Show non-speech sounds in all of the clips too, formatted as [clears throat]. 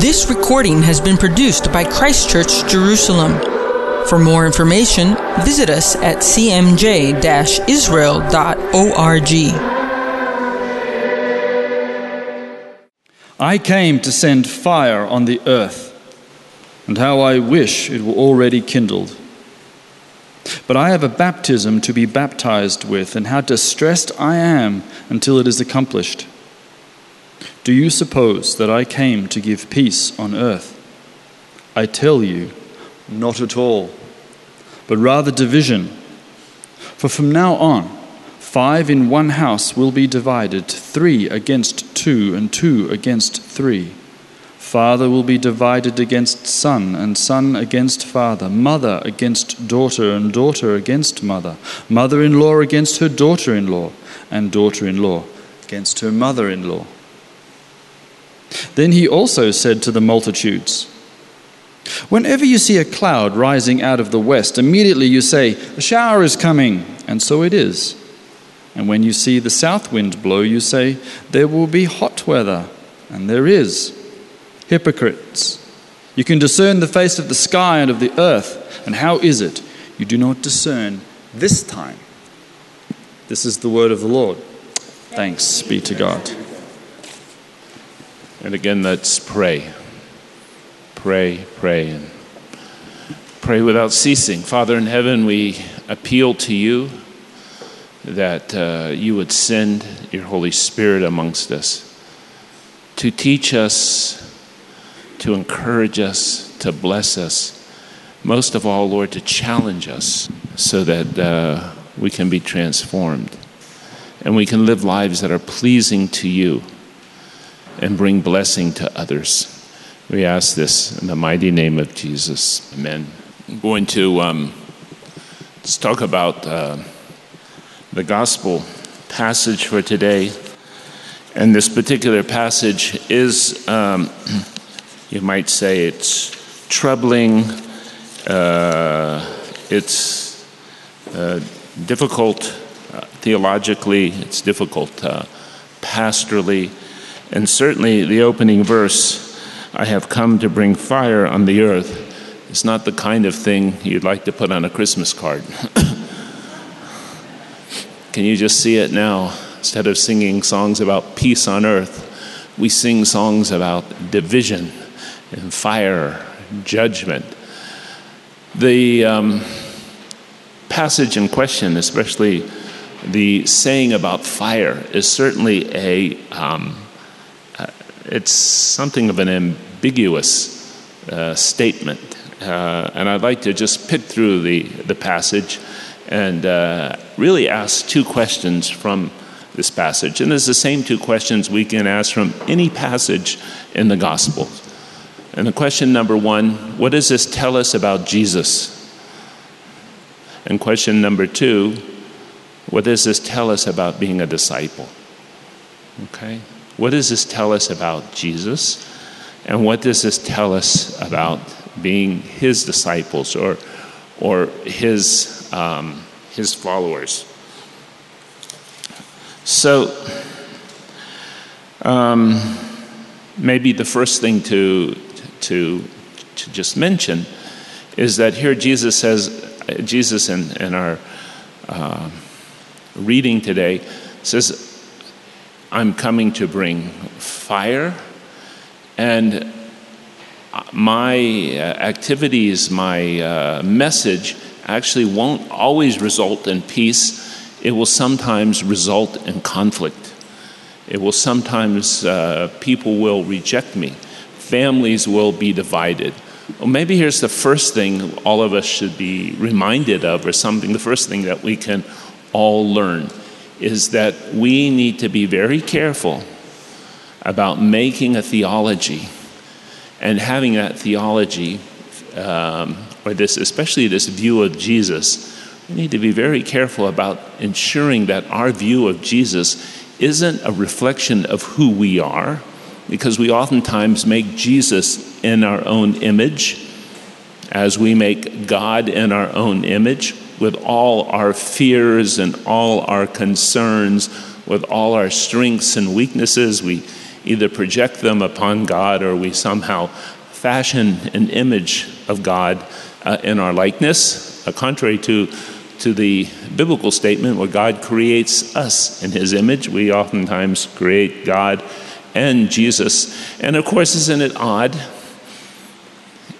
This recording has been produced by Christ Church Jerusalem. For more information, visit us at cmj israel.org. I came to send fire on the earth, and how I wish it were already kindled. But I have a baptism to be baptized with, and how distressed I am until it is accomplished. Do you suppose that I came to give peace on earth? I tell you, not at all, but rather division. For from now on, five in one house will be divided, three against two, and two against three. Father will be divided against son, and son against father, mother against daughter, and daughter against mother, mother in law against her daughter in law, and daughter in law against her mother in law. Then he also said to the multitudes, Whenever you see a cloud rising out of the west, immediately you say, A shower is coming, and so it is. And when you see the south wind blow, you say, There will be hot weather, and there is. Hypocrites, you can discern the face of the sky and of the earth, and how is it you do not discern this time? This is the word of the Lord. Thanks be to God. And again, let's pray. Pray, pray, and pray without ceasing. Father in heaven, we appeal to you that uh, you would send your Holy Spirit amongst us to teach us, to encourage us, to bless us. Most of all, Lord, to challenge us so that uh, we can be transformed and we can live lives that are pleasing to you and bring blessing to others. We ask this in the mighty name of Jesus. Amen. I'm going to um, let's talk about uh, the gospel passage for today. And this particular passage is, um, [clears throat] you might say, it's troubling, uh, it's uh, difficult uh, theologically, it's difficult uh, pastorally and certainly the opening verse, I have come to bring fire on the earth, is not the kind of thing you'd like to put on a Christmas card. [coughs] Can you just see it now? Instead of singing songs about peace on earth, we sing songs about division and fire, judgment. The um, passage in question, especially the saying about fire, is certainly a um, it's something of an ambiguous uh, statement. Uh, and I'd like to just pick through the, the passage and uh, really ask two questions from this passage. And it's the same two questions we can ask from any passage in the gospel. And the question number one what does this tell us about Jesus? And question number two what does this tell us about being a disciple? Okay? What does this tell us about Jesus? And what does this tell us about being his disciples or, or his, um, his followers? So, um, maybe the first thing to, to, to just mention is that here Jesus says, Jesus in, in our uh, reading today says, I'm coming to bring fire, and my uh, activities, my uh, message actually won't always result in peace. It will sometimes result in conflict. It will sometimes, uh, people will reject me. Families will be divided. Well, maybe here's the first thing all of us should be reminded of, or something, the first thing that we can all learn is that we need to be very careful about making a theology and having that theology, um, or this, especially this view of Jesus. We need to be very careful about ensuring that our view of Jesus isn't a reflection of who we are, because we oftentimes make Jesus in our own image, as we make God in our own image with all our fears and all our concerns, with all our strengths and weaknesses. We either project them upon God or we somehow fashion an image of God uh, in our likeness, uh, contrary to, to the biblical statement where God creates us in his image. We oftentimes create God and Jesus. And of course, isn't it odd?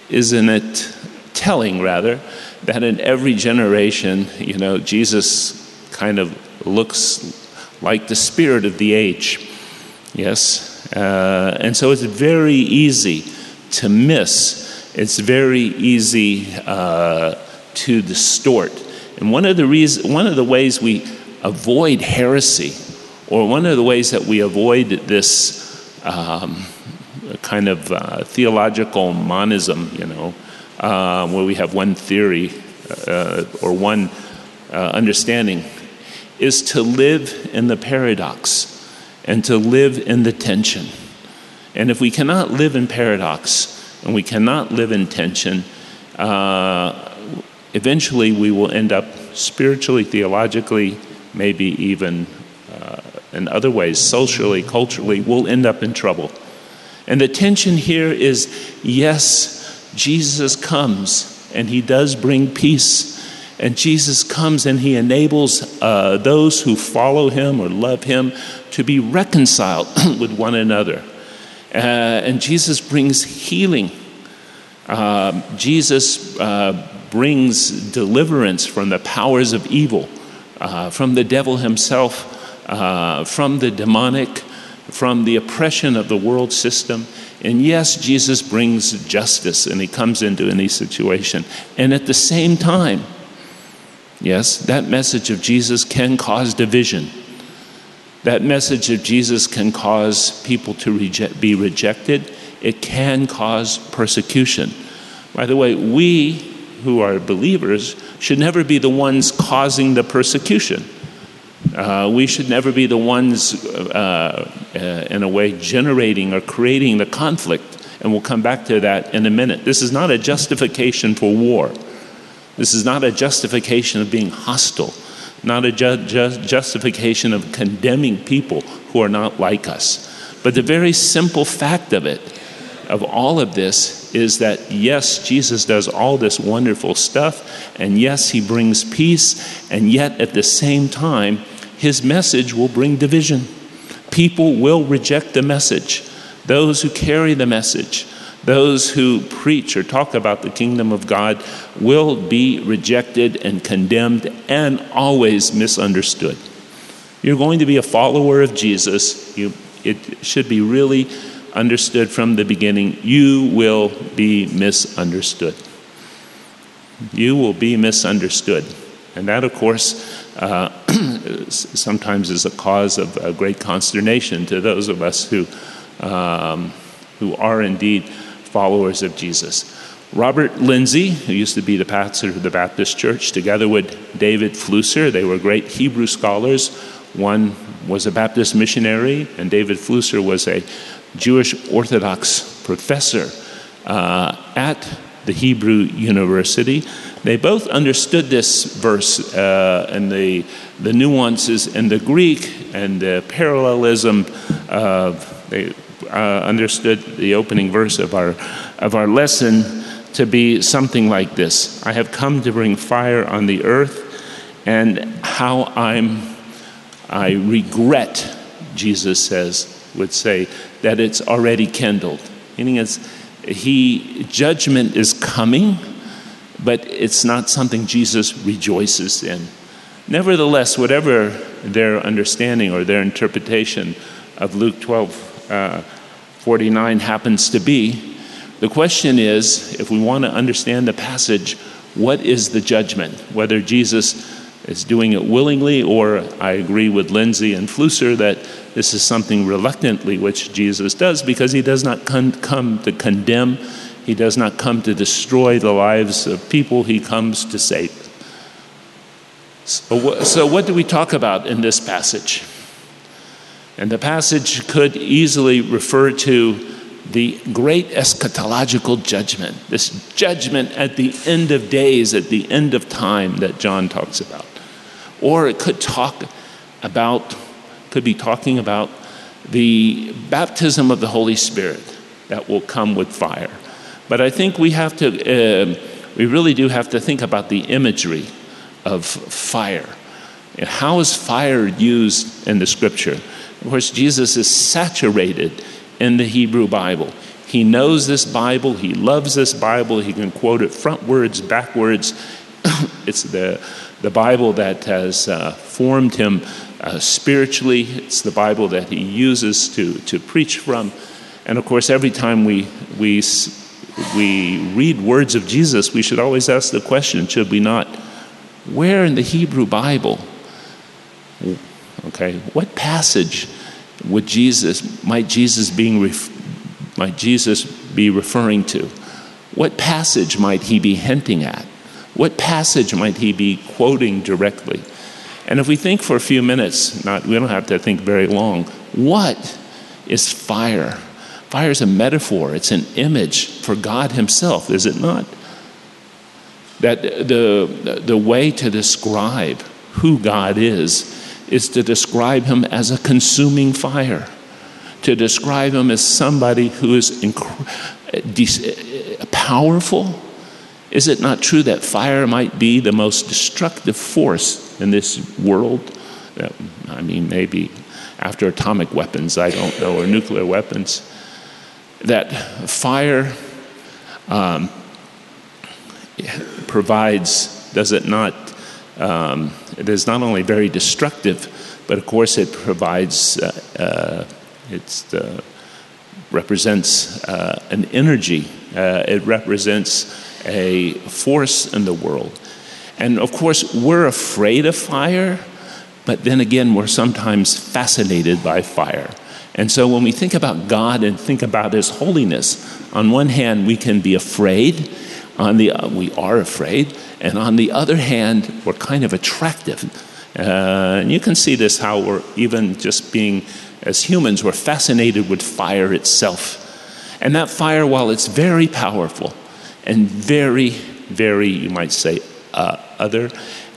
Isn't it telling, rather, that in every generation, you know, Jesus kind of looks like the spirit of the age? Yes? Uh, and so it's very easy to miss, it's very easy uh, to distort. And one of, the reasons, one of the ways we avoid heresy, or one of the ways that we avoid this um, kind of uh, theological monism, you know, uh, where we have one theory uh, or one uh, understanding, is to live in the paradox and to live in the tension. And if we cannot live in paradox and we cannot live in tension, uh, eventually we will end up spiritually, theologically, maybe even uh, in other ways, socially, culturally, we'll end up in trouble. And the tension here is yes, Jesus comes and he does bring peace. And Jesus comes and he enables uh, those who follow him or love him to be reconciled [clears throat] with one another. Uh, and Jesus brings healing. Uh, Jesus brings deliverance from the powers of evil, uh, from the devil himself, uh, from the demonic, from the oppression of the world system. And yes, Jesus brings justice and he comes into any situation. And at the same time, yes, that message of Jesus can cause division. That message of Jesus can cause people to be rejected. It can cause persecution. By the way, we who are believers should never be the ones causing the persecution. Uh, we should never be the ones, uh, uh, in a way, generating or creating the conflict. And we'll come back to that in a minute. This is not a justification for war. This is not a justification of being hostile, not a ju- ju- justification of condemning people who are not like us. But the very simple fact of it, of all of this, is that yes, Jesus does all this wonderful stuff, and yes, he brings peace, and yet at the same time, his message will bring division. People will reject the message. Those who carry the message, those who preach or talk about the kingdom of God, will be rejected and condemned and always misunderstood. You're going to be a follower of Jesus. You, it should be really understood from the beginning. You will be misunderstood. You will be misunderstood. And that, of course, uh, sometimes is a cause of great consternation to those of us who, um, who are indeed followers of Jesus. Robert Lindsey, who used to be the pastor of the Baptist Church, together with David Flusser, they were great Hebrew scholars. One was a Baptist missionary, and David Flusser was a Jewish Orthodox professor uh, at the Hebrew University. They both understood this verse uh, and the, the nuances in the Greek and the parallelism. Uh, they uh, understood the opening verse of our, of our lesson to be something like this I have come to bring fire on the earth, and how I'm, I regret, Jesus says, would say, that it's already kindled. Meaning, it's, he, judgment is coming but it's not something Jesus rejoices in. Nevertheless, whatever their understanding or their interpretation of Luke 12 uh, 49 happens to be, the question is if we want to understand the passage, what is the judgment? Whether Jesus is doing it willingly, or I agree with Lindsey and Flusser that this is something reluctantly which Jesus does because he does not come, come to condemn he does not come to destroy the lives of people, he comes to save. So, so, what do we talk about in this passage? And the passage could easily refer to the great eschatological judgment, this judgment at the end of days, at the end of time that John talks about. Or it could talk about, could be talking about the baptism of the Holy Spirit that will come with fire. But I think we have to, uh, we really do have to think about the imagery of fire. And how is fire used in the scripture? Of course, Jesus is saturated in the Hebrew Bible. He knows this Bible, he loves this Bible, he can quote it frontwards, backwards. [coughs] it's the, the Bible that has uh, formed him uh, spiritually, it's the Bible that he uses to, to preach from. And of course, every time we, we, we read words of Jesus, we should always ask the question should we not? Where in the Hebrew Bible, okay, what passage would Jesus, might Jesus, being ref, might Jesus be referring to? What passage might he be hinting at? What passage might he be quoting directly? And if we think for a few minutes, not, we don't have to think very long, what is fire? Fire is a metaphor, it's an image for God Himself, is it not? That the, the way to describe who God is is to describe Him as a consuming fire, to describe Him as somebody who is inc- powerful. Is it not true that fire might be the most destructive force in this world? I mean, maybe after atomic weapons, I don't know, or nuclear weapons that fire um, provides, does it not? Um, it is not only very destructive, but of course it provides, uh, uh, it uh, represents uh, an energy, uh, it represents a force in the world. And of course, we're afraid of fire, but then again, we're sometimes fascinated by fire. And so when we think about God and think about His holiness, on one hand, we can be afraid. On the, uh, we are afraid. And on the other hand, we're kind of attractive. Uh, and you can see this how we're even just being, as humans, we're fascinated with fire itself. And that fire, while it's very powerful and very, very, you might say, uh, other,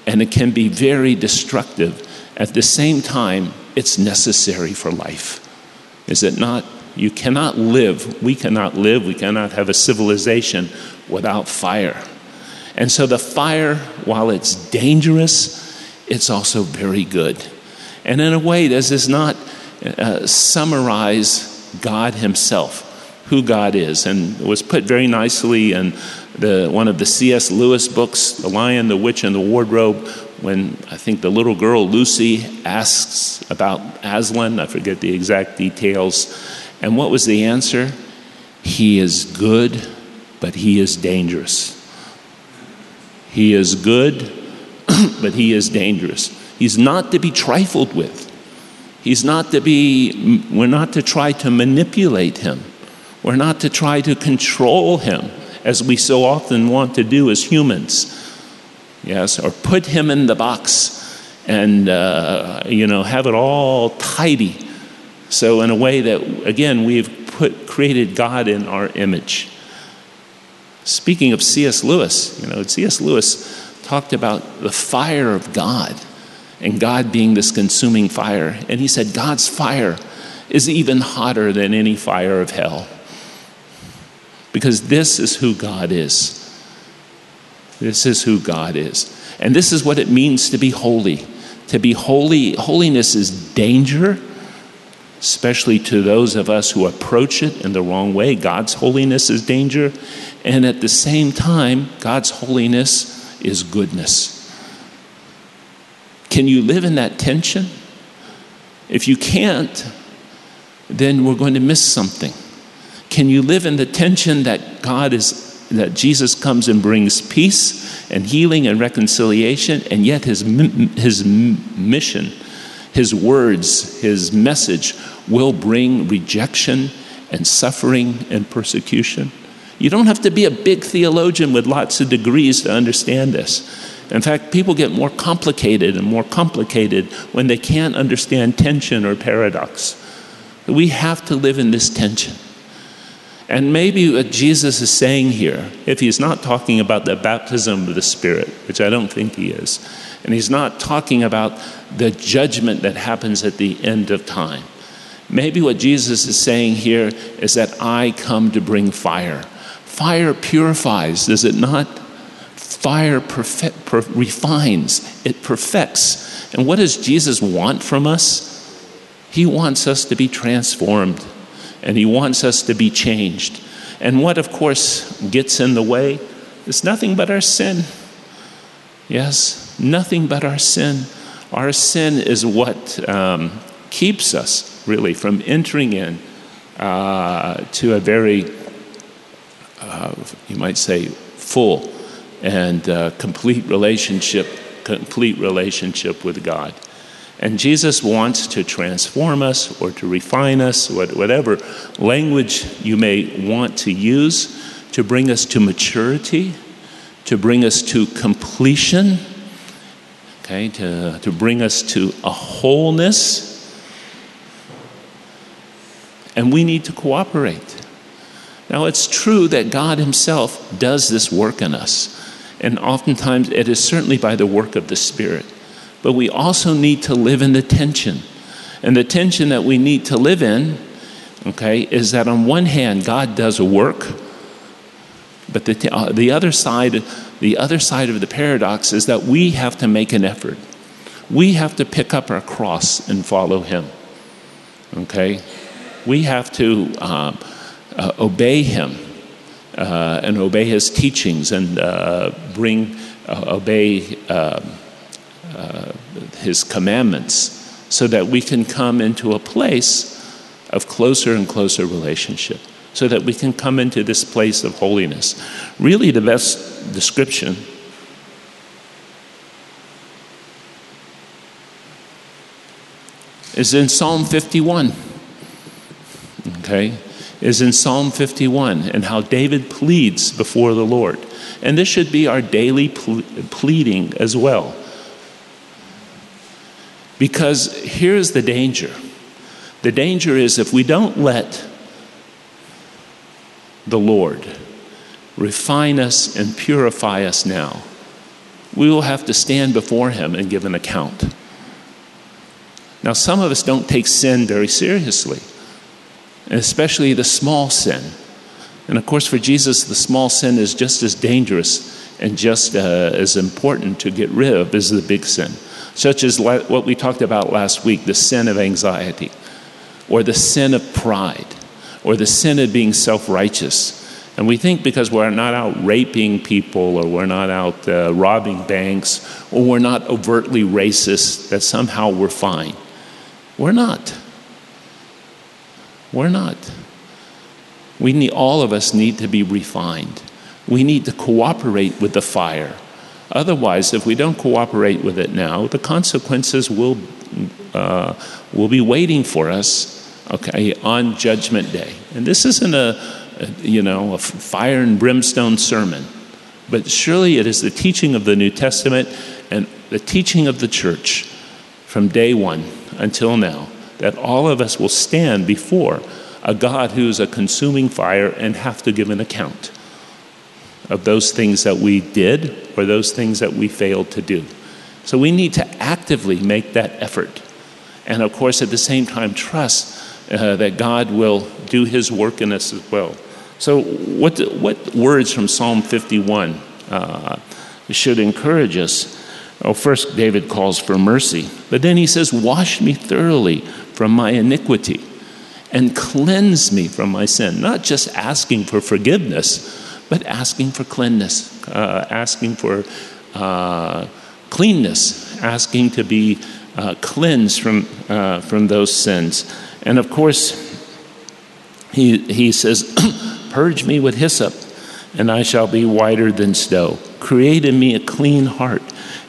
and it can be very destructive, at the same time, it's necessary for life. Is it not? You cannot live, we cannot live, we cannot have a civilization without fire. And so the fire, while it's dangerous, it's also very good. And in a way, does this not uh, summarize God Himself, who God is? And was put very nicely in the, one of the C.S. Lewis books, The Lion, the Witch, and the Wardrobe, when I think the little girl Lucy asks about Aslan, I forget the exact details. And what was the answer? He is good, but he is dangerous. He is good, [clears throat] but he is dangerous. He's not to be trifled with. He's not to be, we're not to try to manipulate him. We're not to try to control him as we so often want to do as humans yes, or put him in the box and, uh, you know, have it all tidy. So, in a way that, again, we've put, created God in our image. Speaking of C.S. Lewis, you know, C.S. Lewis talked about the fire of God and God being this consuming fire. And he said, God's fire is even hotter than any fire of hell. Because this is who God is. This is who God is. And this is what it means to be holy. To be holy, holiness is danger, especially to those of us who approach it in the wrong way. God's holiness is danger. And at the same time, God's holiness is goodness. Can you live in that tension? If you can't, then we're going to miss something. Can you live in the tension that God is that Jesus comes and brings peace and healing and reconciliation, and yet his, his mission, his words, his message will bring rejection and suffering and persecution. You don't have to be a big theologian with lots of degrees to understand this. In fact, people get more complicated and more complicated when they can't understand tension or paradox. We have to live in this tension. And maybe what Jesus is saying here, if he's not talking about the baptism of the Spirit, which I don't think he is, and he's not talking about the judgment that happens at the end of time, Maybe what Jesus is saying here is that I come to bring fire. Fire purifies, does it not? Fire perfect, per, refines, it perfects. And what does Jesus want from us? He wants us to be transformed and He wants us to be changed. And what, of course, gets in the way is nothing but our sin. Yes, nothing but our sin. Our sin is what um, keeps us really from entering in uh, to a very, uh, you might say, full and uh, complete relationship, complete relationship with God. And Jesus wants to transform us or to refine us, whatever language you may want to use, to bring us to maturity, to bring us to completion, okay, to, to bring us to a wholeness. And we need to cooperate. Now, it's true that God Himself does this work in us. And oftentimes it is certainly by the work of the Spirit. But we also need to live in the tension. And the tension that we need to live in, okay, is that on one hand, God does a work, but the, uh, the, other side, the other side of the paradox is that we have to make an effort. We have to pick up our cross and follow Him. Okay? We have to uh, uh, obey Him uh, and obey his teachings and uh, bring, uh, obey um, uh, his commandments so that we can come into a place of closer and closer relationship, so that we can come into this place of holiness. Really, the best description is in Psalm 51. Okay? is in Psalm 51 and how David pleads before the Lord. And this should be our daily ple- pleading as well. Because here's the danger the danger is if we don't let the Lord refine us and purify us now, we will have to stand before Him and give an account. Now, some of us don't take sin very seriously especially the small sin. And of course, for Jesus, the small sin is just as dangerous and just uh, as important to get rid of as the big sin, such as what we talked about last week the sin of anxiety, or the sin of pride, or the sin of being self righteous. And we think because we're not out raping people, or we're not out uh, robbing banks, or we're not overtly racist, that somehow we're fine. We're not. We're not. We need, all of us need to be refined. We need to cooperate with the fire. Otherwise, if we don't cooperate with it now, the consequences will, uh, will be waiting for us okay, on Judgment Day. And this isn't a, a, you know, a fire and brimstone sermon, but surely it is the teaching of the New Testament and the teaching of the church from day one until now that all of us will stand before a God who's a consuming fire and have to give an account of those things that we did or those things that we failed to do. So we need to actively make that effort. And of course, at the same time, trust uh, that God will do his work in us as well. So, what, what words from Psalm 51 uh, should encourage us? Well, first, David calls for mercy, but then he says, Wash me thoroughly from my iniquity and cleanse me from my sin. Not just asking for forgiveness, but asking for cleanness, uh, asking for uh, cleanness, asking to be uh, cleansed from, uh, from those sins. And of course, he, he says, [clears throat] Purge me with hyssop, and I shall be whiter than snow. Create in me a clean heart,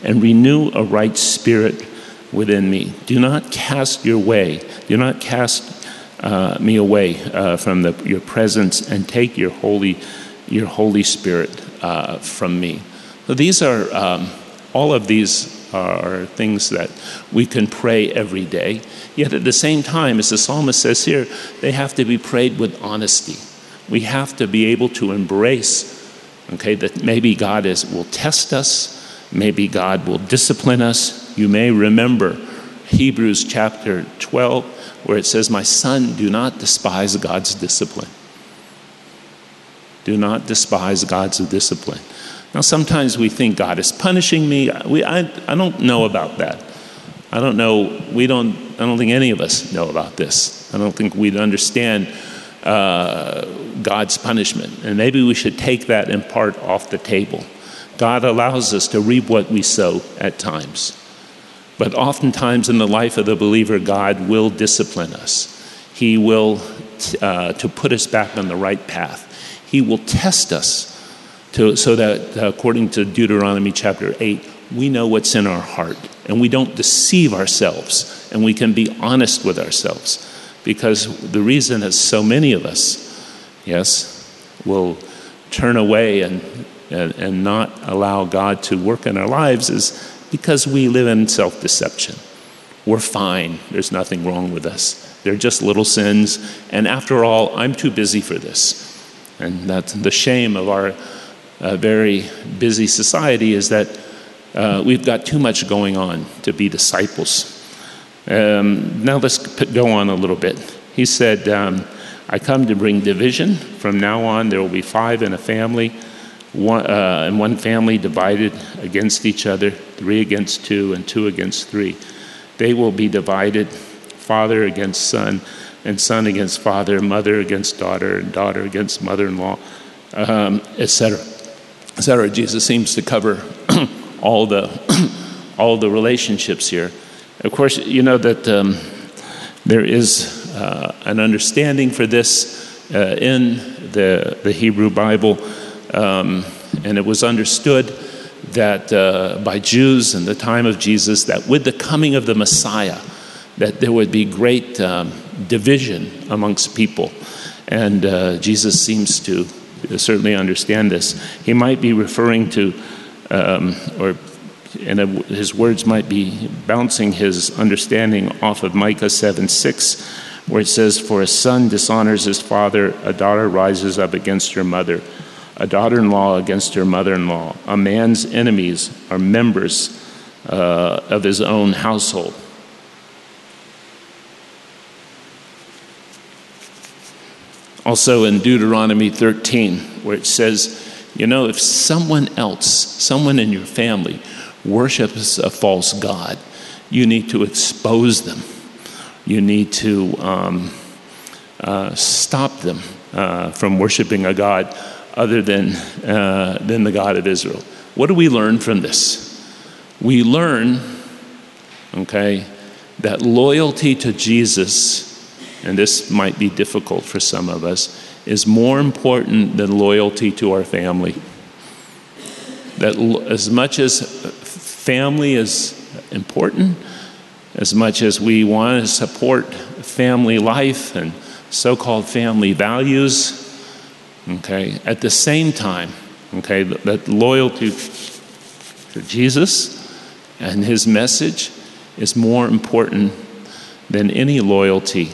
and renew a right spirit within me. Do not cast your way, do not cast uh, me away uh, from the, your presence and take your Holy, your Holy Spirit uh, from me. So these are, um, all of these are things that we can pray every day. Yet at the same time, as the psalmist says here, they have to be prayed with honesty. We have to be able to embrace, okay, that maybe God is, will test us, maybe God will discipline us, you may remember Hebrews chapter 12, where it says, My son, do not despise God's discipline. Do not despise God's discipline. Now, sometimes we think God is punishing me. We, I, I don't know about that. I don't know, we don't, I don't think any of us know about this. I don't think we'd understand uh, God's punishment. And maybe we should take that in part off the table. God allows us to reap what we sow at times. But oftentimes in the life of the believer, God will discipline us. He will, uh, to put us back on the right path. He will test us to, so that, uh, according to Deuteronomy chapter 8, we know what's in our heart and we don't deceive ourselves and we can be honest with ourselves. Because the reason is so many of us, yes, will turn away and, and, and not allow God to work in our lives is because we live in self deception. We're fine, there's nothing wrong with us. They're just little sins, and after all, I'm too busy for this. And that's the shame of our uh, very busy society is that uh, we've got too much going on to be disciples. Um, now let's go on a little bit. He said, um, I come to bring division. From now on, there will be five in a family, one, uh, and one family divided against each other, three against two, and two against three. They will be divided, father against son, and son against father, mother against daughter, and daughter against mother in law, um, etc. etc. Jesus seems to cover [clears throat] all the, [clears throat] all the relationships here. Of course, you know that um, there is uh, an understanding for this uh, in the, the Hebrew Bible, um, and it was understood that uh, by Jews in the time of Jesus that with the coming of the Messiah, that there would be great um, division amongst people, and uh, Jesus seems to certainly understand this. He might be referring to, um, or and his words might be bouncing his understanding off of Micah 7 6, where it says, For a son dishonors his father, a daughter rises up against her mother, a daughter in law against her mother in law. A man's enemies are members uh, of his own household. Also in Deuteronomy 13, where it says, you know, if someone else, someone in your family, worships a false God, you need to expose them. You need to um, uh, stop them uh, from worshiping a God other than, uh, than the God of Israel. What do we learn from this? We learn, okay, that loyalty to Jesus, and this might be difficult for some of us, is more important than loyalty to our family. That as much as family is important, as much as we want to support family life and so called family values, okay, at the same time, okay, that loyalty to Jesus and his message is more important than any loyalty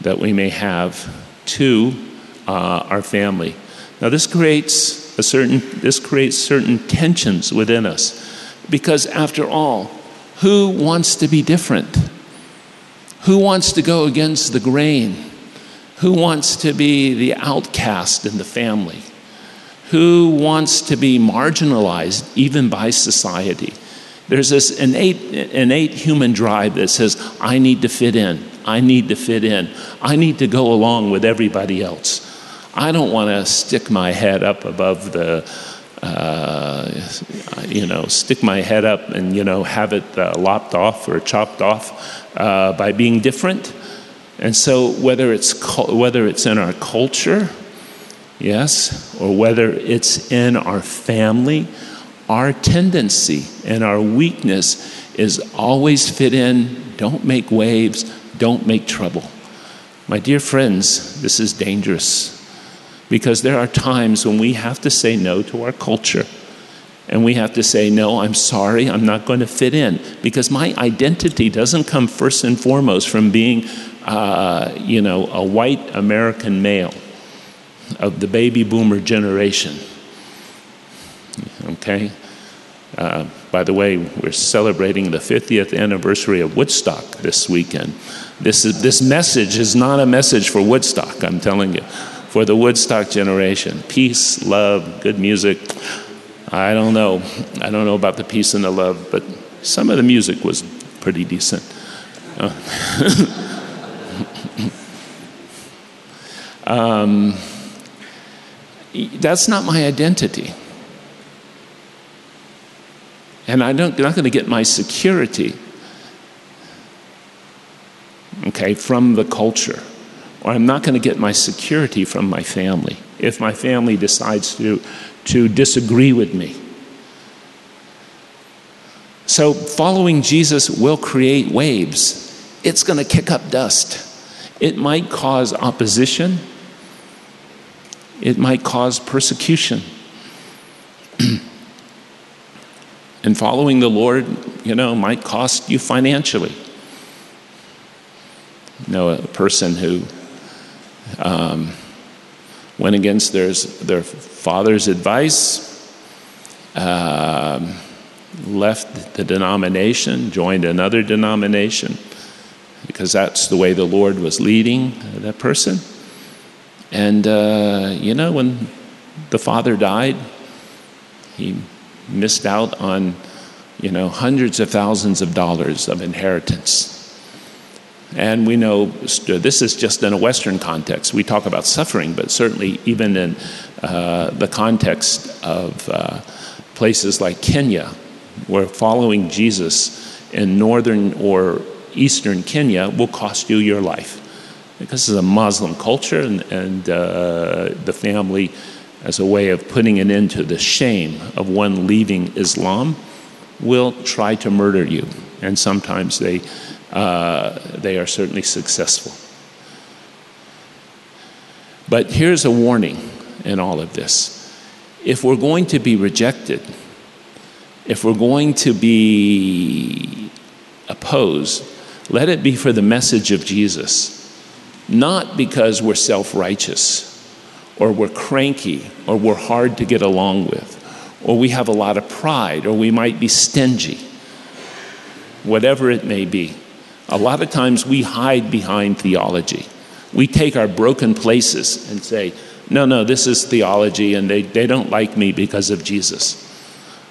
that we may have to uh, our family. Now, this creates a certain this creates certain tensions within us because, after all, who wants to be different? Who wants to go against the grain? Who wants to be the outcast in the family? Who wants to be marginalized even by society? There's this innate, innate human drive that says, I need to fit in. I need to fit in. I need to go along with everybody else. I don't want to stick my head up above the, uh, you know, stick my head up and, you know, have it uh, lopped off or chopped off uh, by being different. And so, whether it's, whether it's in our culture, yes, or whether it's in our family, our tendency and our weakness is always fit in, don't make waves, don't make trouble. My dear friends, this is dangerous because there are times when we have to say no to our culture. And we have to say, no, I'm sorry, I'm not going to fit in. Because my identity doesn't come first and foremost from being, uh, you know, a white American male of the baby boomer generation. Okay? Uh, by the way, we're celebrating the 50th anniversary of Woodstock this weekend. This, is, this message is not a message for Woodstock, I'm telling you, for the Woodstock generation. Peace, love, good music. I don't know. I don't know about the peace and the love, but some of the music was pretty decent. Uh, [laughs] um, that's not my identity. And I'm not going to get my security, okay, from the culture. Or I'm not going to get my security from my family if my family decides to, to disagree with me. So, following Jesus will create waves. It's going to kick up dust. It might cause opposition, it might cause persecution. [clears throat] And following the Lord, you know, might cost you financially. You know, a person who um, went against their, their father's advice, uh, left the denomination, joined another denomination, because that's the way the Lord was leading that person. And, uh, you know, when the father died, he missed out on, you know, hundreds of thousands of dollars of inheritance. And we know this is just in a Western context. We talk about suffering, but certainly even in uh, the context of uh, places like Kenya, where following Jesus in northern or eastern Kenya will cost you your life. Because this is a Muslim culture, and, and uh, the family as a way of putting an end to the shame of one leaving Islam will try to murder you. And sometimes they, uh, they are certainly successful. But here's a warning in all of this. If we're going to be rejected, if we're going to be opposed, let it be for the message of Jesus, not because we're self righteous or we're cranky, or we're hard to get along with, or we have a lot of pride, or we might be stingy, whatever it may be. A lot of times we hide behind theology. We take our broken places and say, no, no, this is theology, and they, they don't like me because of Jesus.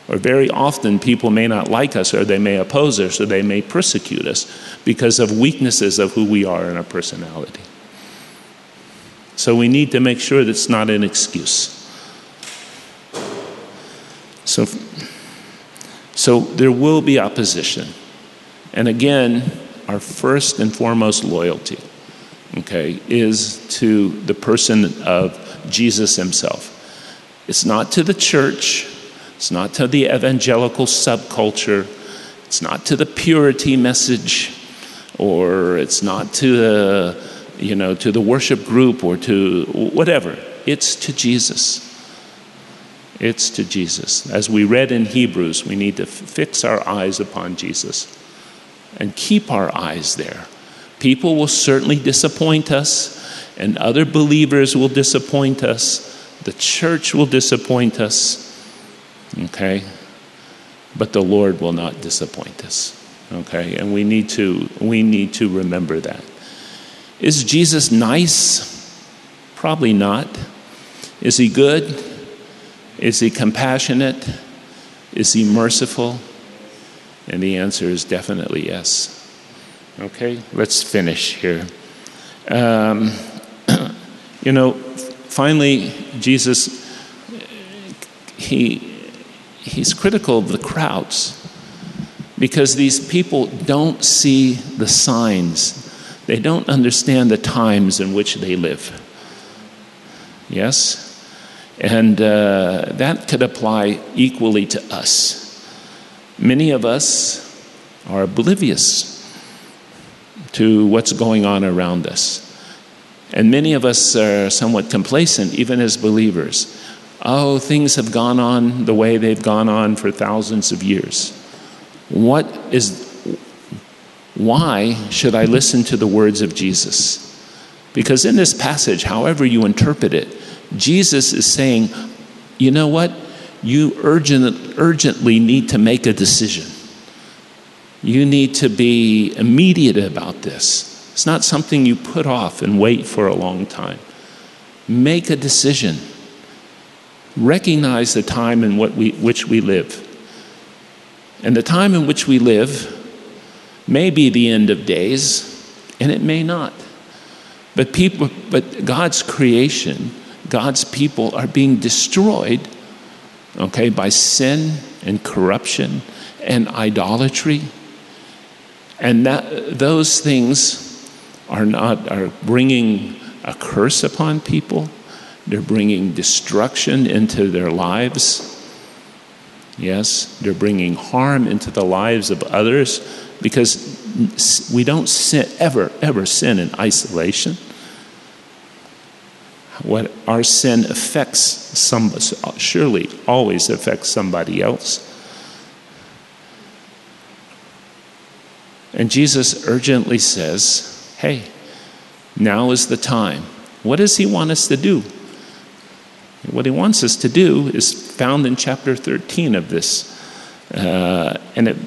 Or very often, people may not like us, or they may oppose us, or they may persecute us because of weaknesses of who we are in our personality. So we need to make sure that's not an excuse. So, so there will be opposition. And again, our first and foremost loyalty, okay, is to the person of Jesus himself. It's not to the church, it's not to the evangelical subculture, it's not to the purity message, or it's not to the you know, to the worship group or to whatever. It's to Jesus. It's to Jesus. As we read in Hebrews, we need to f- fix our eyes upon Jesus and keep our eyes there. People will certainly disappoint us, and other believers will disappoint us. The church will disappoint us. Okay? But the Lord will not disappoint us. Okay? And we need to we need to remember that. Is Jesus nice? Probably not. Is he good? Is he compassionate? Is he merciful? And the answer is definitely yes. Okay, let's finish here. Um, [clears throat] you know, finally, Jesus, he, he's critical of the crowds because these people don't see the signs they don't understand the times in which they live. Yes? And uh, that could apply equally to us. Many of us are oblivious to what's going on around us. And many of us are somewhat complacent, even as believers. Oh, things have gone on the way they've gone on for thousands of years. What is why should I listen to the words of Jesus? Because in this passage, however you interpret it, Jesus is saying, you know what? you urgent, urgently need to make a decision. You need to be immediate about this. It's not something you put off and wait for a long time. Make a decision. Recognize the time in what we, which we live. And the time in which we live may be the end of days, and it may not. But people, but God's creation, God's people are being destroyed, okay, by sin and corruption and idolatry. And that, those things are not are bringing a curse upon people. They're bringing destruction into their lives. Yes, they're bringing harm into the lives of others because we don't sin, ever, ever sin in isolation. What our sin affects some, surely always affects somebody else. And Jesus urgently says, Hey, now is the time. What does he want us to do? What he wants us to do is found in chapter 13 of this. Uh, and it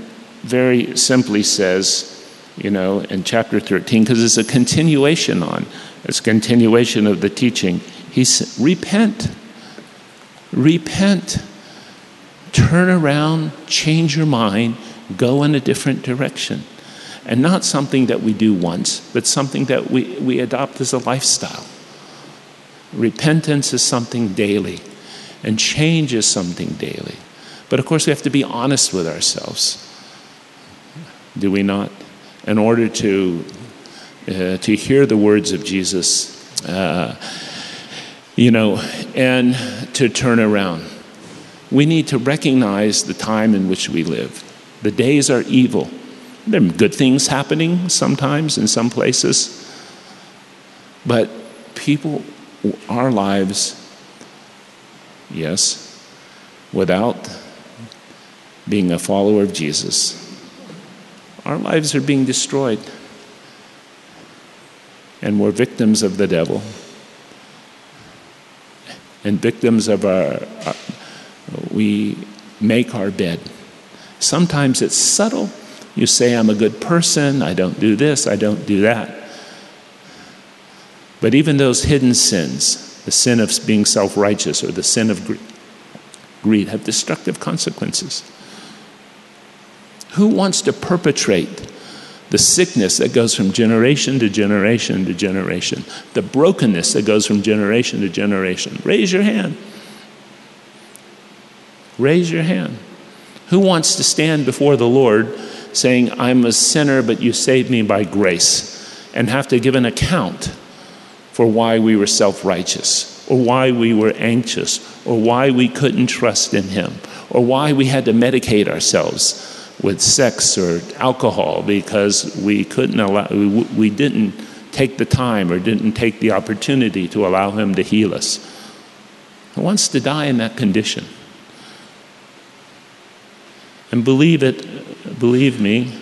very simply says, you know, in chapter 13, because it's a continuation on, it's a continuation of the teaching. He said, repent, repent, turn around, change your mind, go in a different direction. And not something that we do once, but something that we, we adopt as a lifestyle. Repentance is something daily, and change is something daily. But of course, we have to be honest with ourselves. Do we not? In order to, uh, to hear the words of Jesus, uh, you know, and to turn around. We need to recognize the time in which we live. The days are evil. There are good things happening sometimes in some places, but people our lives, yes, without being a follower of Jesus, our lives are being destroyed. And we're victims of the devil and victims of our, our, we make our bed. Sometimes it's subtle. You say, I'm a good person, I don't do this, I don't do that. But even those hidden sins, the sin of being self righteous or the sin of greed, have destructive consequences. Who wants to perpetrate the sickness that goes from generation to generation to generation, the brokenness that goes from generation to generation? Raise your hand. Raise your hand. Who wants to stand before the Lord saying, I'm a sinner, but you saved me by grace, and have to give an account for why we were self righteous, or why we were anxious, or why we couldn't trust in Him, or why we had to medicate ourselves with sex or alcohol because we couldn't allow, we, we didn't take the time or didn't take the opportunity to allow Him to heal us. He wants to die in that condition? And believe it, believe me,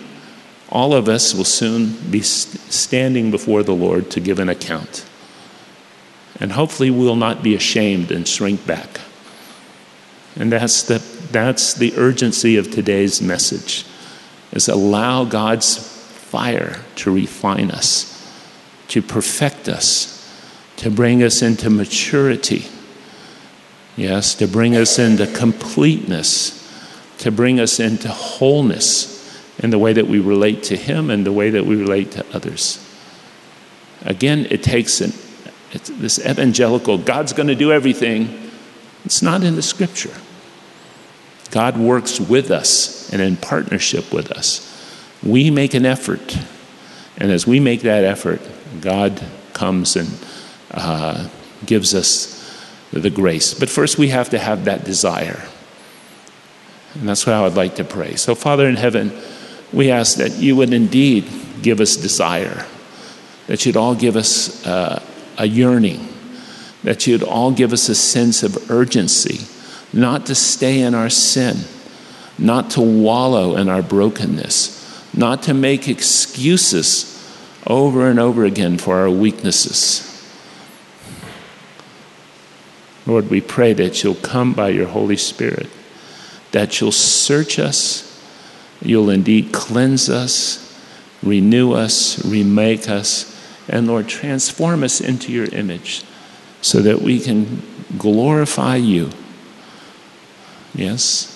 all of us will soon be standing before the Lord to give an account. And hopefully we'll not be ashamed and shrink back. And that's the, that's the urgency of today's message is allow God's fire to refine us, to perfect us, to bring us into maturity. Yes, to bring us into completeness, to bring us into wholeness in the way that we relate to Him and the way that we relate to others. Again, it takes an this evangelical, God's going to do everything. It's not in the scripture. God works with us and in partnership with us. We make an effort. And as we make that effort, God comes and uh, gives us the grace. But first, we have to have that desire. And that's what I would like to pray. So, Father in heaven, we ask that you would indeed give us desire, that you'd all give us uh, a yearning, that you'd all give us a sense of urgency, not to stay in our sin, not to wallow in our brokenness, not to make excuses over and over again for our weaknesses. Lord, we pray that you'll come by your Holy Spirit, that you'll search us, you'll indeed cleanse us, renew us, remake us, and Lord, transform us into your image so that we can glorify you. Yes?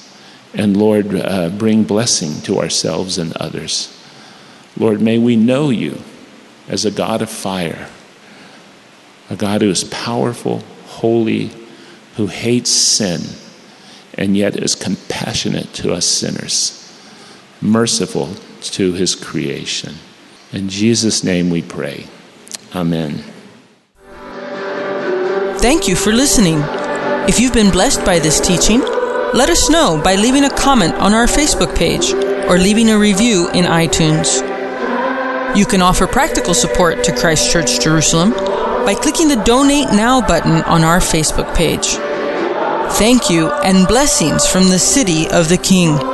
And Lord, uh, bring blessing to ourselves and others. Lord, may we know you as a God of fire, a God who is powerful, holy, who hates sin, and yet is compassionate to us sinners, merciful to his creation. In Jesus' name we pray. Amen. Thank you for listening. If you've been blessed by this teaching, let us know by leaving a comment on our Facebook page or leaving a review in iTunes. You can offer practical support to Christ Church Jerusalem by clicking the Donate Now button on our Facebook page. Thank you and blessings from the City of the King.